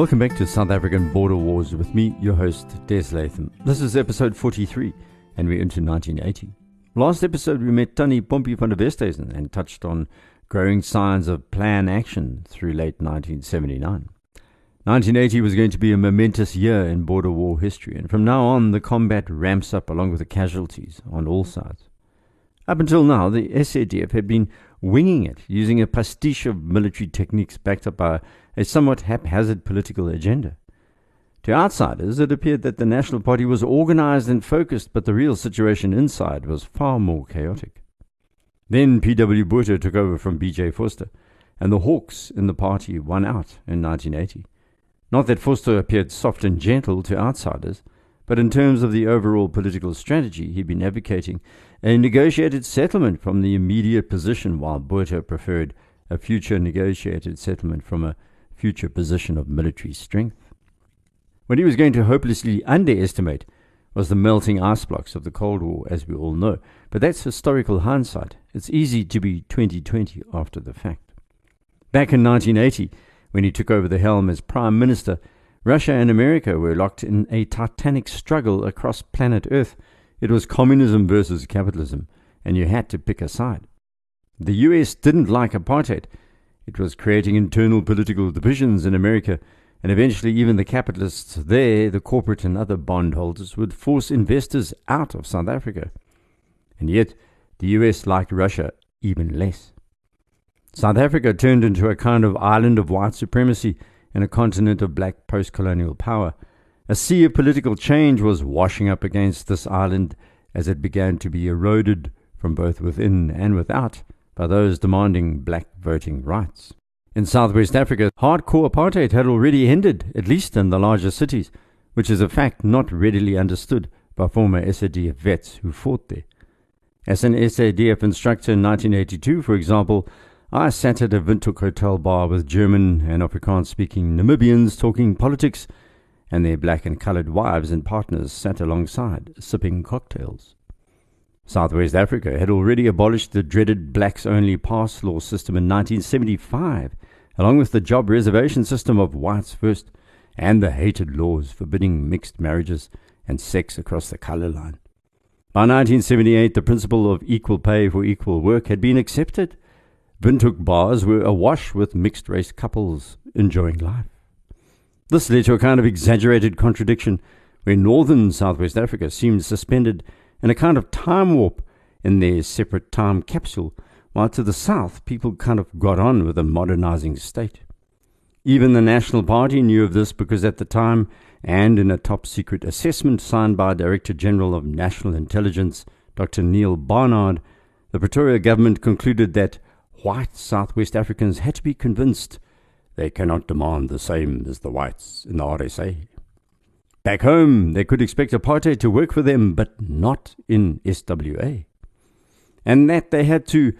Welcome back to South African Border Wars with me, your host, Des Latham. This is episode 43, and we're into 1980. Last episode, we met Tony Pompey van der Westhuizen and touched on growing signs of PLAN action through late 1979. 1980 was going to be a momentous year in border war history, and from now on, the combat ramps up along with the casualties on all sides. Up until now, the SADF had been winging it, using a pastiche of military techniques backed up by a somewhat haphazard political agenda. To outsiders, it appeared that the National Party was organized and focused, but the real situation inside was far more chaotic. Then P.W. Botha took over from B.J. Vorster, and the Hawks in the party won out in 1980. Not that Vorster appeared soft and gentle to outsiders, but in terms of the overall political strategy, he'd been advocating a negotiated settlement from the immediate position, while Botha preferred a future negotiated settlement from a future position of military strength. What he was going to hopelessly underestimate was the melting ice blocks of the Cold War, as we all know. But that's historical hindsight. It's easy to be 2020 after the fact. Back in 1980, when he took over the helm as Prime Minister, Russia and America were locked in a titanic struggle across planet Earth. It was communism versus capitalism, and you had to pick a side. The US didn't like apartheid. It was creating internal political divisions in America, and eventually even the capitalists there, the corporate and other bondholders, would force investors out of South Africa. And yet, the US liked Russia even less. South Africa turned into a kind of island of white supremacy and a continent of black post colonial power. A sea of political change was washing up against this island as it began to be eroded from both within and without by those demanding black voting rights. In southwest Africa, hardcore apartheid had already ended, at least in the larger cities, which is a fact not readily understood by former SADF vets who fought there. As an SADF instructor in 1982, for example, I sat at a Windhoek hotel bar with German and Afrikaans speaking Namibians talking politics, and their black and coloured wives and partners sat alongside, sipping cocktails. Southwest Africa had already abolished the dreaded blacks only pass law system in 1975, along with the job reservation system of whites first, and the hated laws forbidding mixed marriages and sex across the colour line. By 1978, the principle of equal pay for equal work had been accepted, Windhoek bars were awash with mixed race couples enjoying life. This led to a kind of exaggerated contradiction where northern Southwest Africa seemed suspended in a kind of time warp in their separate time capsule, while to the south people kind of got on with a modernizing state. Even the National Party knew of this because at the time, and in a top secret assessment signed by Director General of National Intelligence, Dr. Niel Barnard, the Pretoria government concluded that white Southwest Africans had to be convinced they cannot demand the same as the whites in the RSA. Back home, they could expect apartheid to work for them, but not in SWA. And that they had to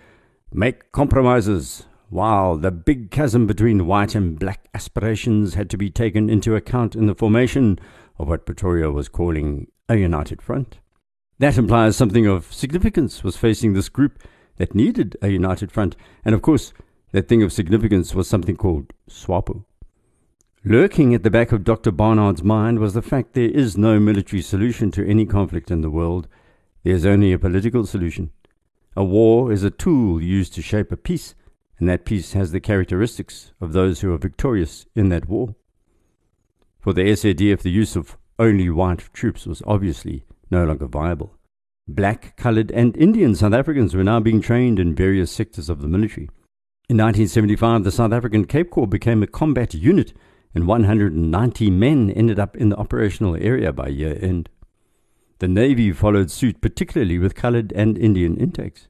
make compromises, while the big chasm between white and black aspirations had to be taken into account in the formation of what Pretoria was calling a united front. That implies something of significance was facing this group that needed a united front. And of course, that thing of significance was something called SWAPO. Lurking at the back of Dr. Barnard's mind was the fact there is no military solution to any conflict in the world. There's only a political solution. A war is a tool used to shape a peace, and that peace has the characteristics of those who are victorious in that war. For the SADF, the use of only white troops was obviously no longer viable. Black, coloured, and Indian South Africans were now being trained in various sectors of the military. In 1975, the South African Cape Corps became a combat unit, and 190 men ended up in the operational area by year end. The Navy followed suit, particularly with coloured and Indian intakes.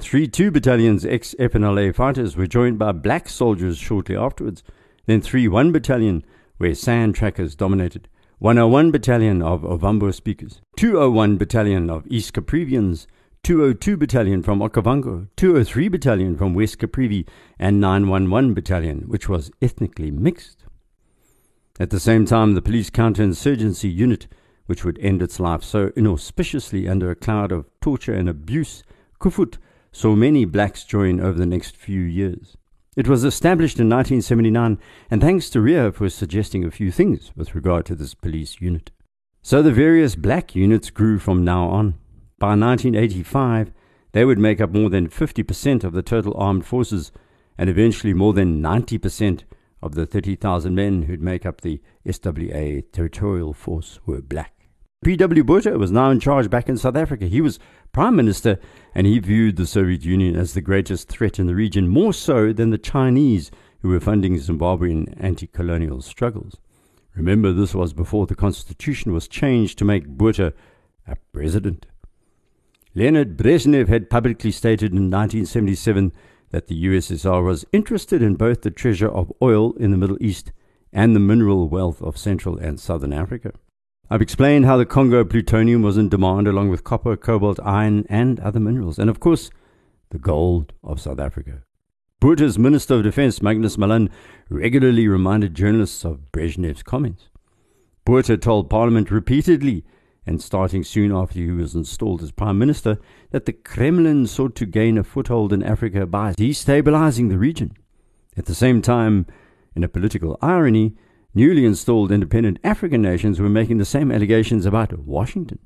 Three 2 Battalion's ex FNLA fighters were joined by black soldiers shortly afterwards, then three 1 Battalion, where sand trackers dominated. 101 Battalion of Ovambo speakers, 201 Battalion of East Caprivians, 202 Battalion from Okavango, 203 Battalion from West Caprivi, and 911 Battalion, which was ethnically mixed. At the same time, the police counterinsurgency unit, which would end its life so inauspiciously under a cloud of torture and abuse, Koevoet, saw many blacks join over the next few years. It was established in 1979, and thanks to Ria for suggesting a few things with regard to this police unit. So the various black units grew from now on. By 1985, they would make up more than 50% of the total armed forces, and eventually more than 90% of the 30,000 men who'd make up the SWA territorial force were black. P.W. Botha was now in charge back in South Africa. He was prime minister and he viewed the Soviet Union as the greatest threat in the region, more so than the Chinese who were funding Zimbabwean anti colonial struggles. Remember, this was before the constitution was changed to make Botha a president. Leonid Brezhnev had publicly stated in 1977 that the USSR was interested in both the treasure of oil in the Middle East and the mineral wealth of Central and Southern Africa. I've explained how the Congo plutonium was in demand along with copper, cobalt, iron, and other minerals, and of course, the gold of South Africa. Botha's Minister of Defense, Magnus Malan, regularly reminded journalists of Brezhnev's comments. Botha told Parliament repeatedly, and starting soon after he was installed as Prime Minister, that the Kremlin sought to gain a foothold in Africa by destabilizing the region. At the same time, in a political irony, Newly installed independent African nations were making the same allegations about Washington.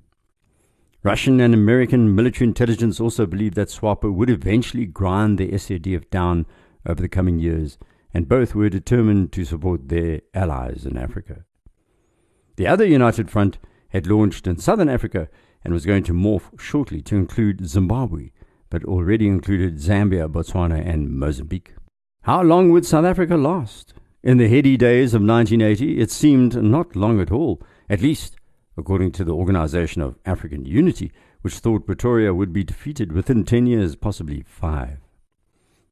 Russian and American military intelligence also believed that SWAPO would eventually grind the SADF down over the coming years, and both were determined to support their allies in Africa. The other United Front had launched in southern Africa and was going to morph shortly to include Zimbabwe, but already included Zambia, Botswana, and Mozambique. How long would South Africa last? In the heady days of 1980, it seemed not long at all, at least according to the Organization of African Unity, which thought Pretoria would be defeated within 10 years, possibly five.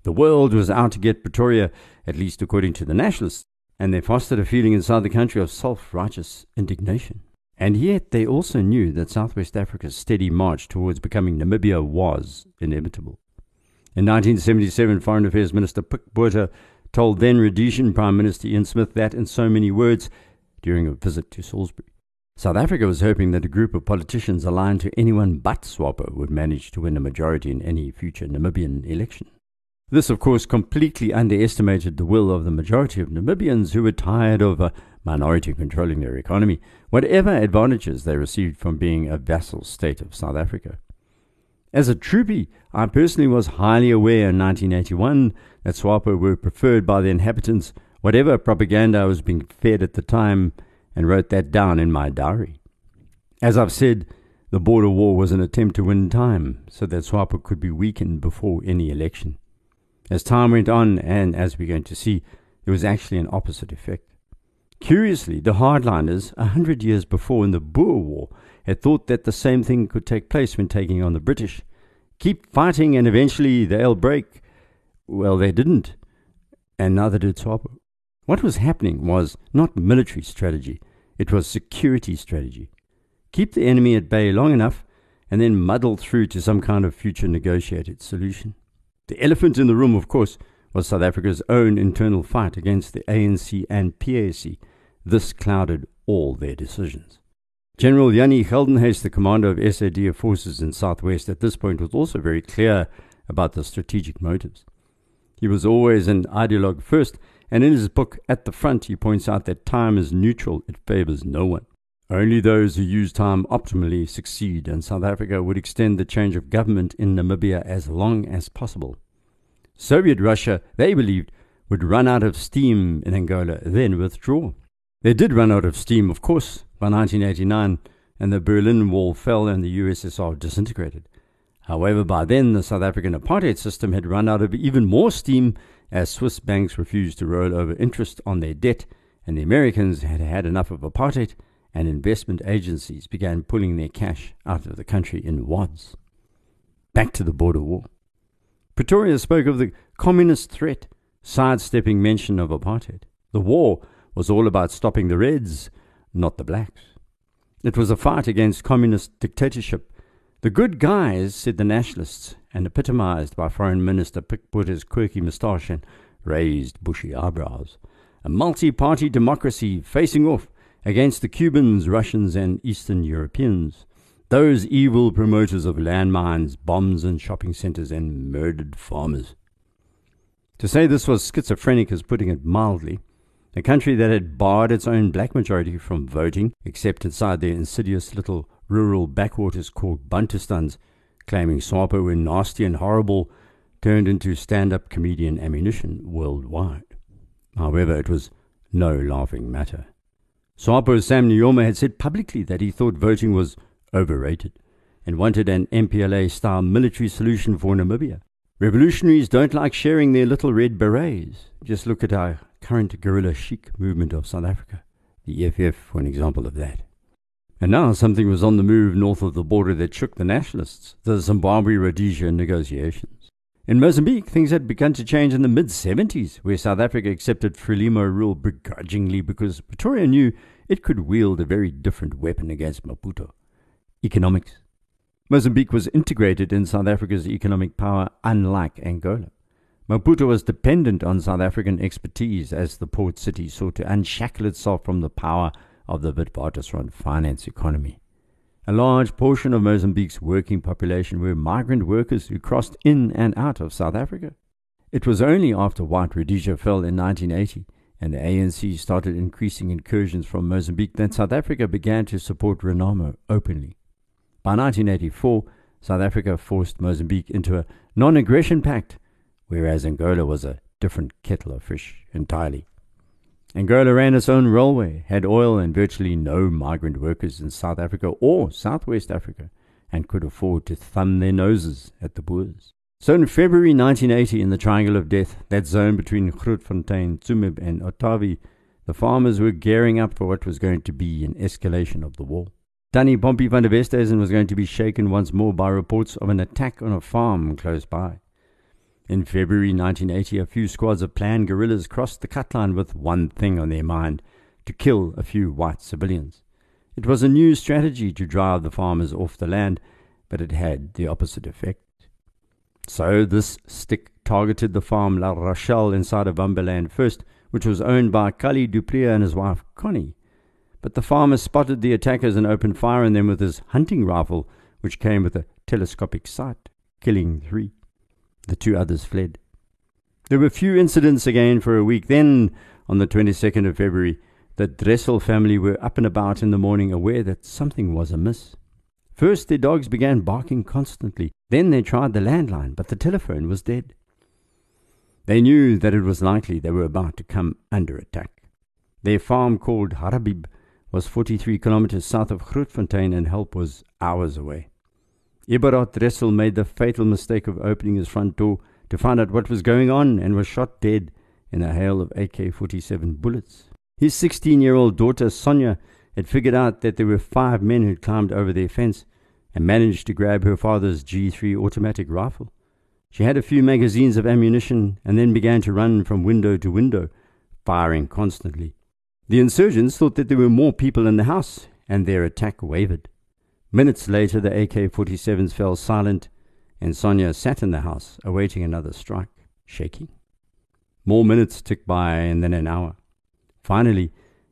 The world was out to get Pretoria, at least according to the nationalists, and they fostered a feeling inside the country of self righteous indignation. And yet they also knew that Southwest Africa's steady march towards becoming Namibia was inevitable. In 1977, Foreign Affairs Minister Pik Botha told then Rhodesian Prime Minister Ian Smith that in so many words during a visit to Salisbury. South Africa was hoping that a group of politicians aligned to anyone but SWAPO would manage to win a majority in any future Namibian election. This, of course, completely underestimated the will of the majority of Namibians who were tired of a minority controlling their economy, whatever advantages they received from being a vassal state of South Africa. As a troopie, I personally was highly aware in 1981 that SWAPO were preferred by the inhabitants, whatever propaganda I was being fed at the time, and wrote that down in my diary. As I've said, the border war was an attempt to win time so that SWAPO could be weakened before any election. As time went on, and as we're going to see, there was actually an opposite effect. Curiously, the hardliners, a hundred years before in the Boer War, had thought that the same thing could take place when taking on the British. Keep fighting and eventually they'll break. Well, they didn't, and neither did SWAPO. What was happening was not military strategy, it was security strategy. Keep the enemy at bay long enough and then muddle through to some kind of future negotiated solution. The elephant in the room, of course, was South Africa's own internal fight against the ANC and PAC. This clouded all their decisions. General Jannie Geldenhuys, the commander of SADF forces in Southwest, at this point was also very clear about the strategic motives. He was always an ideologue first, and in his book At the Front, he points out that time is neutral, it favors no one. Only those who use time optimally succeed, and South Africa would extend the change of government in Namibia as long as possible. Soviet Russia, they believed, would run out of steam in Angola, then withdraw. They did run out of steam, of course, by 1989, and the Berlin Wall fell and the USSR disintegrated. However, by then the South African apartheid system had run out of even more steam as Swiss banks refused to roll over interest on their debt, and the Americans had had enough of apartheid, and investment agencies began pulling their cash out of the country in wads. Back to the border war. Pretoria spoke of the communist threat, sidestepping mention of apartheid. The war was all about stopping the Reds not the blacks. It was a fight against communist dictatorship. The good guys, said the nationalists, and epitomized by Foreign Minister Pik Botha's quirky moustache and raised bushy eyebrows. A multi party democracy facing off against the Cubans, Russians, and Eastern Europeans. Those evil promoters of landmines, bombs, and shopping centers, and murdered farmers. To say this was schizophrenic is putting it mildly. A country that had barred its own black majority from voting, except inside their insidious little rural backwaters called Bantustans, claiming SWAPO were nasty and horrible, turned into stand up comedian ammunition worldwide. However, it was no laughing matter. SWAPO's Sam Nujoma had said publicly that he thought voting was overrated and wanted an MPLA style military solution for Namibia. Revolutionaries don't like sharing their little red berets. Just look at our current guerrilla chic movement of South Africa, the EFF for an example of that. And now something was on the move north of the border that shook the nationalists, the Zimbabwe Rhodesia negotiations. In Mozambique, things had begun to change in the mid 70s, where South Africa accepted Frelimo rule begrudgingly because Pretoria knew it could wield a very different weapon against Maputo economics. Mozambique was integrated in South Africa's economic power, unlike Angola. Maputo was dependent on South African expertise as the port city sought to unshackle itself from the power of the Witwatersrand finance economy. A large portion of Mozambique's working population were migrant workers who crossed in and out of South Africa. It was only after White Rhodesia fell in 1980 and the ANC started increasing incursions from Mozambique that South Africa began to support Renamo openly. By 1984, South Africa forced Mozambique into a non aggression pact whereas Angola was a different kettle of fish entirely. Angola ran its own railway, had oil and virtually no migrant workers in South Africa or Southwest Africa, and could afford to thumb their noses at the Boers. So in February 1980, in the Triangle of Death, that zone between Grootfontein, Tsumeb, and Otavi, the farmers were gearing up for what was going to be an escalation of the war. Danny Pompey van der Westhuizen was going to be shaken once more by reports of an attack on a farm close by. In February 1980, a few squads of planned guerrillas crossed the cut line with one thing on their mind to kill a few white civilians. It was a new strategy to drive the farmers off the land, but it had the opposite effect. So this stick targeted the farm La Rochelle inside of Bambaland first, which was owned by Kali Duprier and his wife Connie. But the farmer spotted the attackers and opened fire on them with his hunting rifle, which came with a telescopic sight, killing three. The two others fled. There were few incidents again for a week. Then, on the 22nd of February, the Dressel family were up and about in the morning, aware that something was amiss. First, their dogs began barking constantly. Then they tried the landline, but the telephone was dead. They knew that it was likely they were about to come under attack. Their farm, called Harabib, was 43 kilometers south of Grootfontein, and help was hours away. Eberhard Dressel made the fatal mistake of opening his front door to find out what was going on and was shot dead in a hail of AK 47 bullets. His 16 year old daughter, Sonia, had figured out that there were five men who had climbed over their fence and managed to grab her father's G3 automatic rifle. She had a few magazines of ammunition and then began to run from window to window, firing constantly. The insurgents thought that there were more people in the house, and their attack wavered. Minutes later, the AK 47s fell silent, and Sonia sat in the house, awaiting another strike, shaking. More minutes ticked by, and then an hour. Finally,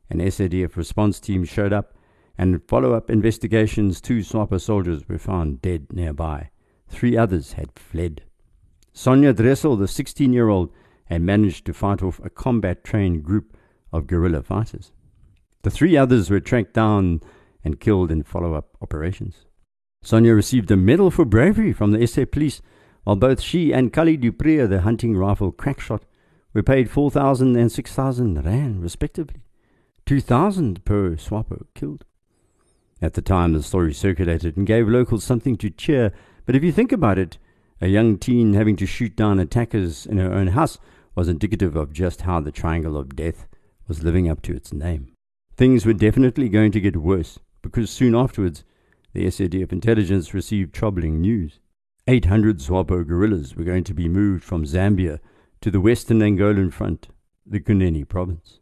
an SADF response team showed up, and follow up investigations, two SWAPO soldiers were found dead nearby. Three others had fled. Sonia Dressel, the 16 year old, had managed to fight off a combat trained group of guerrilla fighters. The three others were tracked down and killed in follow up operations. Sonia received a medal for bravery from the SA police, while both she and Kali Duprier, the hunting rifle crackshot, were paid 4,000 and 6,000 rand, respectively. 2,000 per SWAPO killed. At the time, the story circulated and gave locals something to cheer, but if you think about it, a young teen having to shoot down attackers in her own house was indicative of just how the Triangle of Death was living up to its name. Things were definitely going to get worse because soon afterwards the SADF intelligence received troubling news. 800 SWAPO guerrillas were going to be moved from Zambia to the western Angolan front, the Kunene province.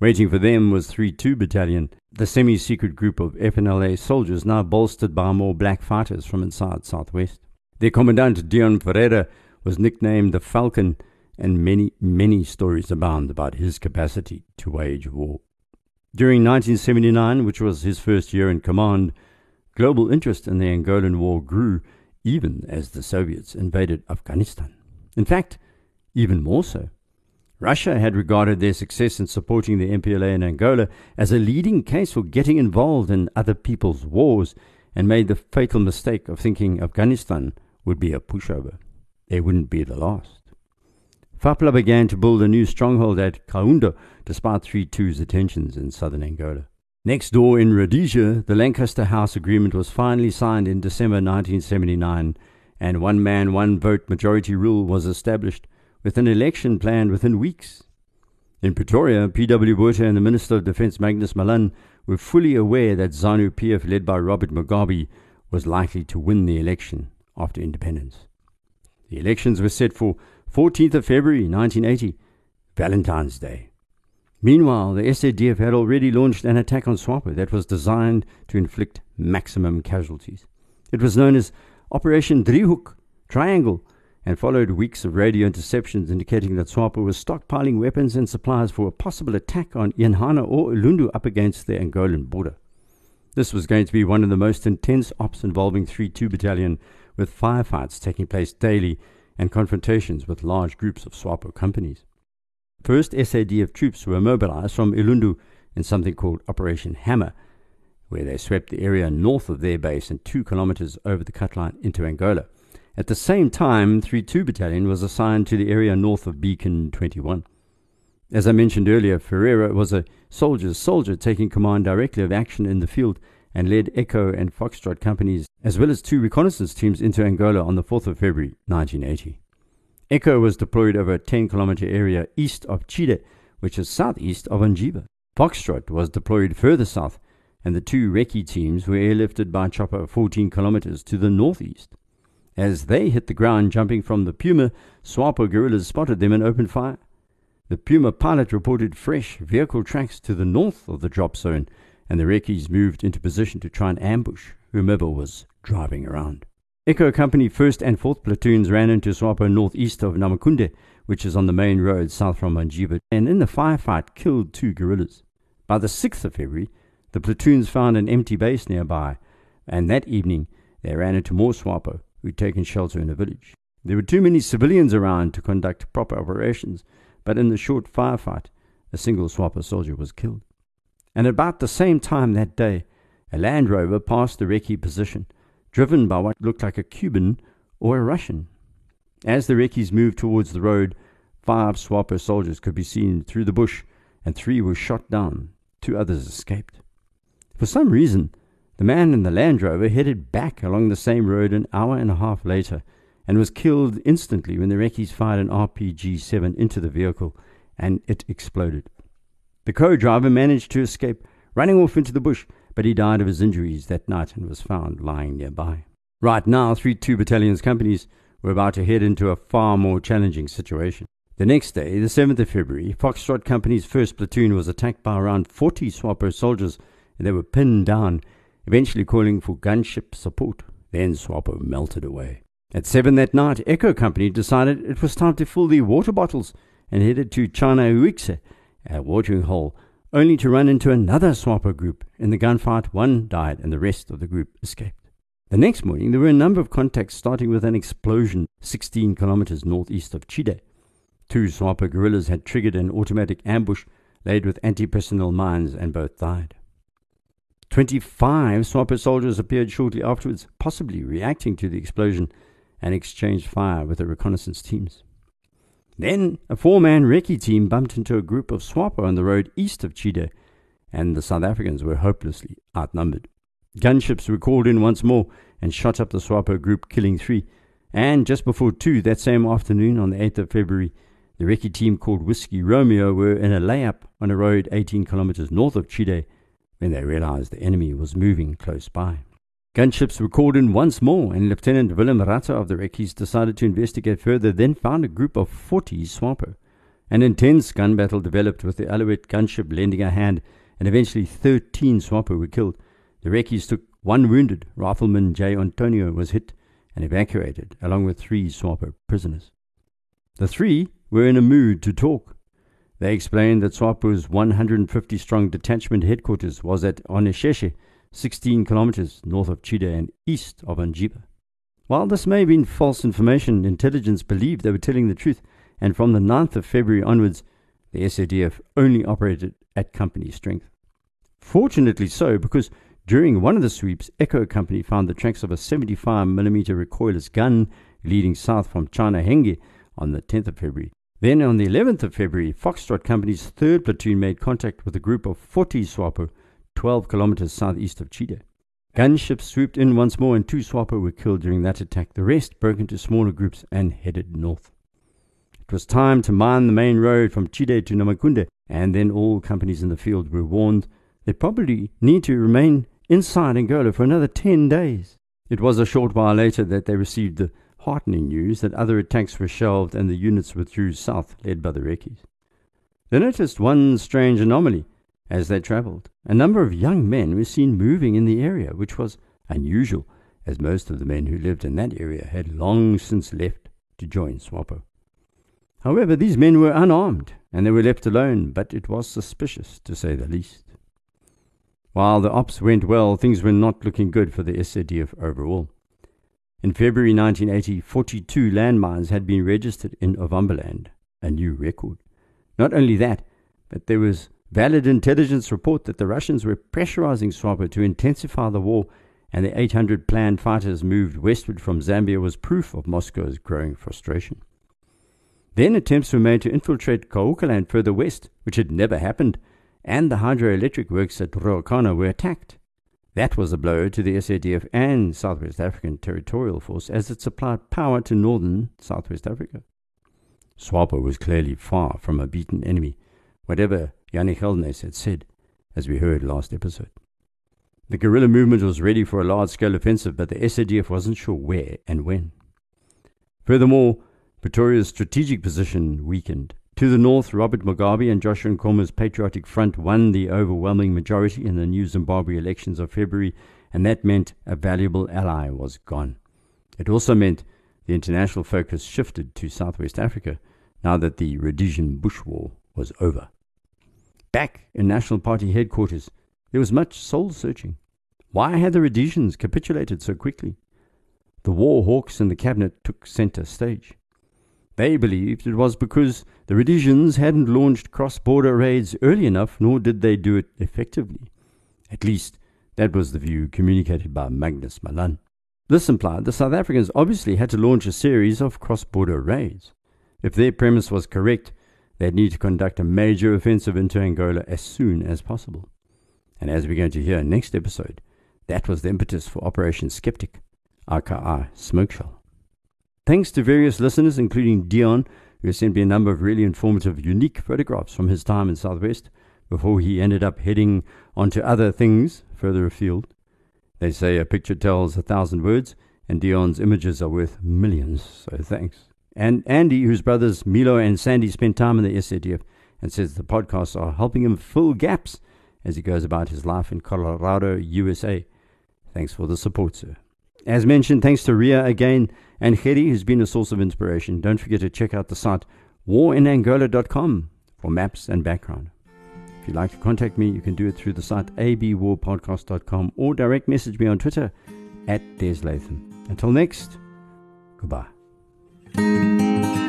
Waiting for them was 3-2 Battalion, the semi-secret group of FNLA soldiers now bolstered by more black fighters from inside Southwest. Their commandant, Deon Ferreira, was nicknamed the Falcon, and many, many stories abound about his capacity to wage war. During 1979, which was his first year in command, global interest in the Angolan War grew even as the Soviets invaded Afghanistan. In fact, Even more so. Russia had regarded their success in supporting the MPLA in Angola as a leading case for getting involved in other people's wars and made the fatal mistake of thinking Afghanistan would be a pushover. It wouldn't be the last. FAPLA began to build a new stronghold at Kaunda despite 3-2's attentions in southern Angola. Next door in Rhodesia, the Lancaster House Agreement was finally signed in December 1979, and one man, one vote majority rule was established, with an election planned within weeks. In Pretoria, P.W. Botha and the Minister of Defence Magnus Malan were fully aware that ZANU PF, led by Robert Mugabe, was likely to win the election after independence. The elections were set for 14th of February 1980, Valentine's Day. Meanwhile, the SADF had already launched an attack on SWAPO that was designed to inflict maximum casualties. It was known as Operation Driehoek, Triangle, and followed weeks of radio interceptions indicating that SWAPO was stockpiling weapons and supplies for a possible attack on Eenhana or Elundu up against the Angolan border. This was going to be one of the most intense ops involving 3 2 Battalion, with firefights taking place daily and confrontations with large groups of SWAPO companies. First SADF troops were mobilized from Elundu in something called Operation Hammer, where they swept the area north of their base and two kilometers over the cut line into Angola. At the same time, 3-2 Battalion was assigned to the area north of Beacon 21. As I mentioned earlier, Ferreira was a soldier's soldier taking command directly of action in the field and led Echo and Foxtrot companies, as well as two reconnaissance teams into Angola on the 4th of February 1980. Echo was deployed over a 10 kilometer area east of Chide, which is southeast of Anjiba. Foxtrot was deployed further south, and the two Recce teams were airlifted by chopper 14 kilometers to the northeast. As they hit the ground jumping from the Puma, SWAPO guerrillas spotted them and opened fire. The Puma pilot reported fresh vehicle tracks to the north of the drop zone, and the Recces moved into position to try and ambush whomever was driving around. Echo Company 1st and 4th platoons ran into SWAPO northeast of Namakunde, which is on the main road south from Manjiba, and in the firefight killed two guerrillas. By the 6th of February, the platoons found an empty base nearby, and that evening they ran into more SWAPO, who'd taken shelter in a village. There were too many civilians around to conduct proper operations, but in the short firefight, a single SWAPO soldier was killed. And about the same time that day, a Land Rover passed the Recce position – driven by what looked like a Cuban or a Russian. As the Recces moved towards the road, five SWAPO soldiers could be seen through the bush, and three were shot down. Two others escaped. For some reason, the man in the Land Rover headed back along the same road an hour and a half later and was killed instantly when the Recces fired an RPG 7 into the vehicle and it exploded. The co driver managed to escape, running off into the bush, but he died of his injuries that night and was found lying nearby. Right now, three 2 Battalion's companies were about to head into a far more challenging situation. The next day, the 7th of February, Foxtrot Company's first platoon was attacked by around 40 SWAPO soldiers and they were pinned down, eventually calling for gunship support. Then SWAPO melted away. At 7 that night, Echo Company decided it was time to fill the water bottles and headed to China Uixe, a watering hole only to run into another SWAPO group. In the gunfight, one died and the rest of the group escaped. The next morning, there were a number of contacts starting with an explosion 16 kilometers northeast of Chide. Two SWAPO guerrillas had triggered an automatic ambush laid with anti-personnel mines and both died. 25 SWAPO soldiers appeared shortly afterwards, possibly reacting to the explosion, and exchanged fire with the reconnaissance teams. Then a four man recce team bumped into a group of SWAPO on the road east of Chide, and the South Africans were hopelessly outnumbered. Gunships were called in once more and shot up the SWAPO group, killing three. And just before two that same afternoon, on the 8th of February, the recce team called Whiskey Romeo were in a layup on a road 18 kilometers north of Chide when they realized the enemy was moving close by. Gunships were called in once more, and Lieutenant Willem Ratta of the Recces decided to investigate further, then found a group of 40 SWAPO. An intense gun battle developed with the Alouette gunship lending a hand, and eventually 13 SWAPO were killed. The Recces took one wounded. Rifleman J. Antonio was hit and evacuated, along with three SWAPO prisoners. The three were in a mood to talk. They explained that SWAPO's 150 strong detachment headquarters was at Onesheshe, 16 kilometers north of Chide and east of Anjiba. While this may have been false information, intelligence believed they were telling the truth and from the 9th of February onwards, the SADF only operated at company strength. Fortunately so, because during one of the sweeps, Echo Company found the tracks of a 75mm recoilless gun leading south from Chanahenge on the 10th of February. Then on the 11th of February, Foxtrot Company's 3rd platoon made contact with a group of 40 SWAPO 12 kilometers southeast of Chide. Gunships swooped in once more and two SWAPO were killed during that attack. The rest broke into smaller groups and headed north. It was time to mine the main road from Chide to Namakunde, and then all companies in the field were warned they probably need to remain inside Angola for another 10 days. It was a short while later that they received the heartening news that other attacks were shelved and the units withdrew south, led by the Recces. They noticed one strange anomaly as they travelled. A number of young men were seen moving in the area, which was unusual, as most of the men who lived in that area had long since left to join SWAPO. However, these men were unarmed, and they were left alone, but it was suspicious, to say the least. While the ops went well, things were not looking good for the SADF overall. In February 1980, 42 landmines had been registered in Ovamboland, a new record. Not only that, but there was valid intelligence report that the Russians were pressurizing SWAPO to intensify the war, and the 800 planned fighters moved westward from Zambia was proof of Moscow's growing frustration. Then attempts were made to infiltrate Kaokoland further west, which had never happened, and the hydroelectric works at Ruacana were attacked. That was a blow to the SADF and Southwest African Territorial Force as it supplied power to northern Southwest Africa. SWAPO was clearly far from a beaten enemy, whatever Jannie Geldenhuys had said, as we heard last episode. The guerrilla movement was ready for a large scale offensive, but the SADF wasn't sure where and when. Furthermore, Pretoria's strategic position weakened. To the north, Robert Mugabe and Joshua Nkomo's Patriotic Front won the overwhelming majority in the new Zimbabwe elections of February, and that meant a valuable ally was gone. It also meant the international focus shifted to Southwest Africa now that the Rhodesian Bush War was over. Back in National Party headquarters, there was much soul searching. Why had the Rhodesians capitulated so quickly? The war hawks in the cabinet took centre stage. They believed it was because the Rhodesians hadn't launched cross border raids early enough, nor did they do it effectively. At least, that was the view communicated by Magnus Malan. This implied the South Africans obviously had to launch a series of cross border raids. If their premise was correct, they'd need to conduct a major offensive into Angola as soon as possible. And as we're going to hear next episode, that was the impetus for Operation Sceptic, aka Smoke Shell. Thanks to various listeners, including Dion, who sent me a number of really informative, unique photographs from his time in Southwest before he ended up heading onto other things further afield. They say a picture tells a thousand words, and Dion's images are worth millions, so thanks. And Andy, whose brothers Milo and Sandy spent time in the SADF, and says the podcasts are helping him fill gaps as he goes about his life in Colorado, USA. Thanks for the support, sir. As mentioned, thanks to Ria again and Hedi, who's been a source of inspiration. Don't forget to check out the site warinangola.com for maps and background. If you'd like to contact me, you can do it through the site abwarpodcast.com or direct message me on Twitter at Des Latham. Until next, goodbye. Música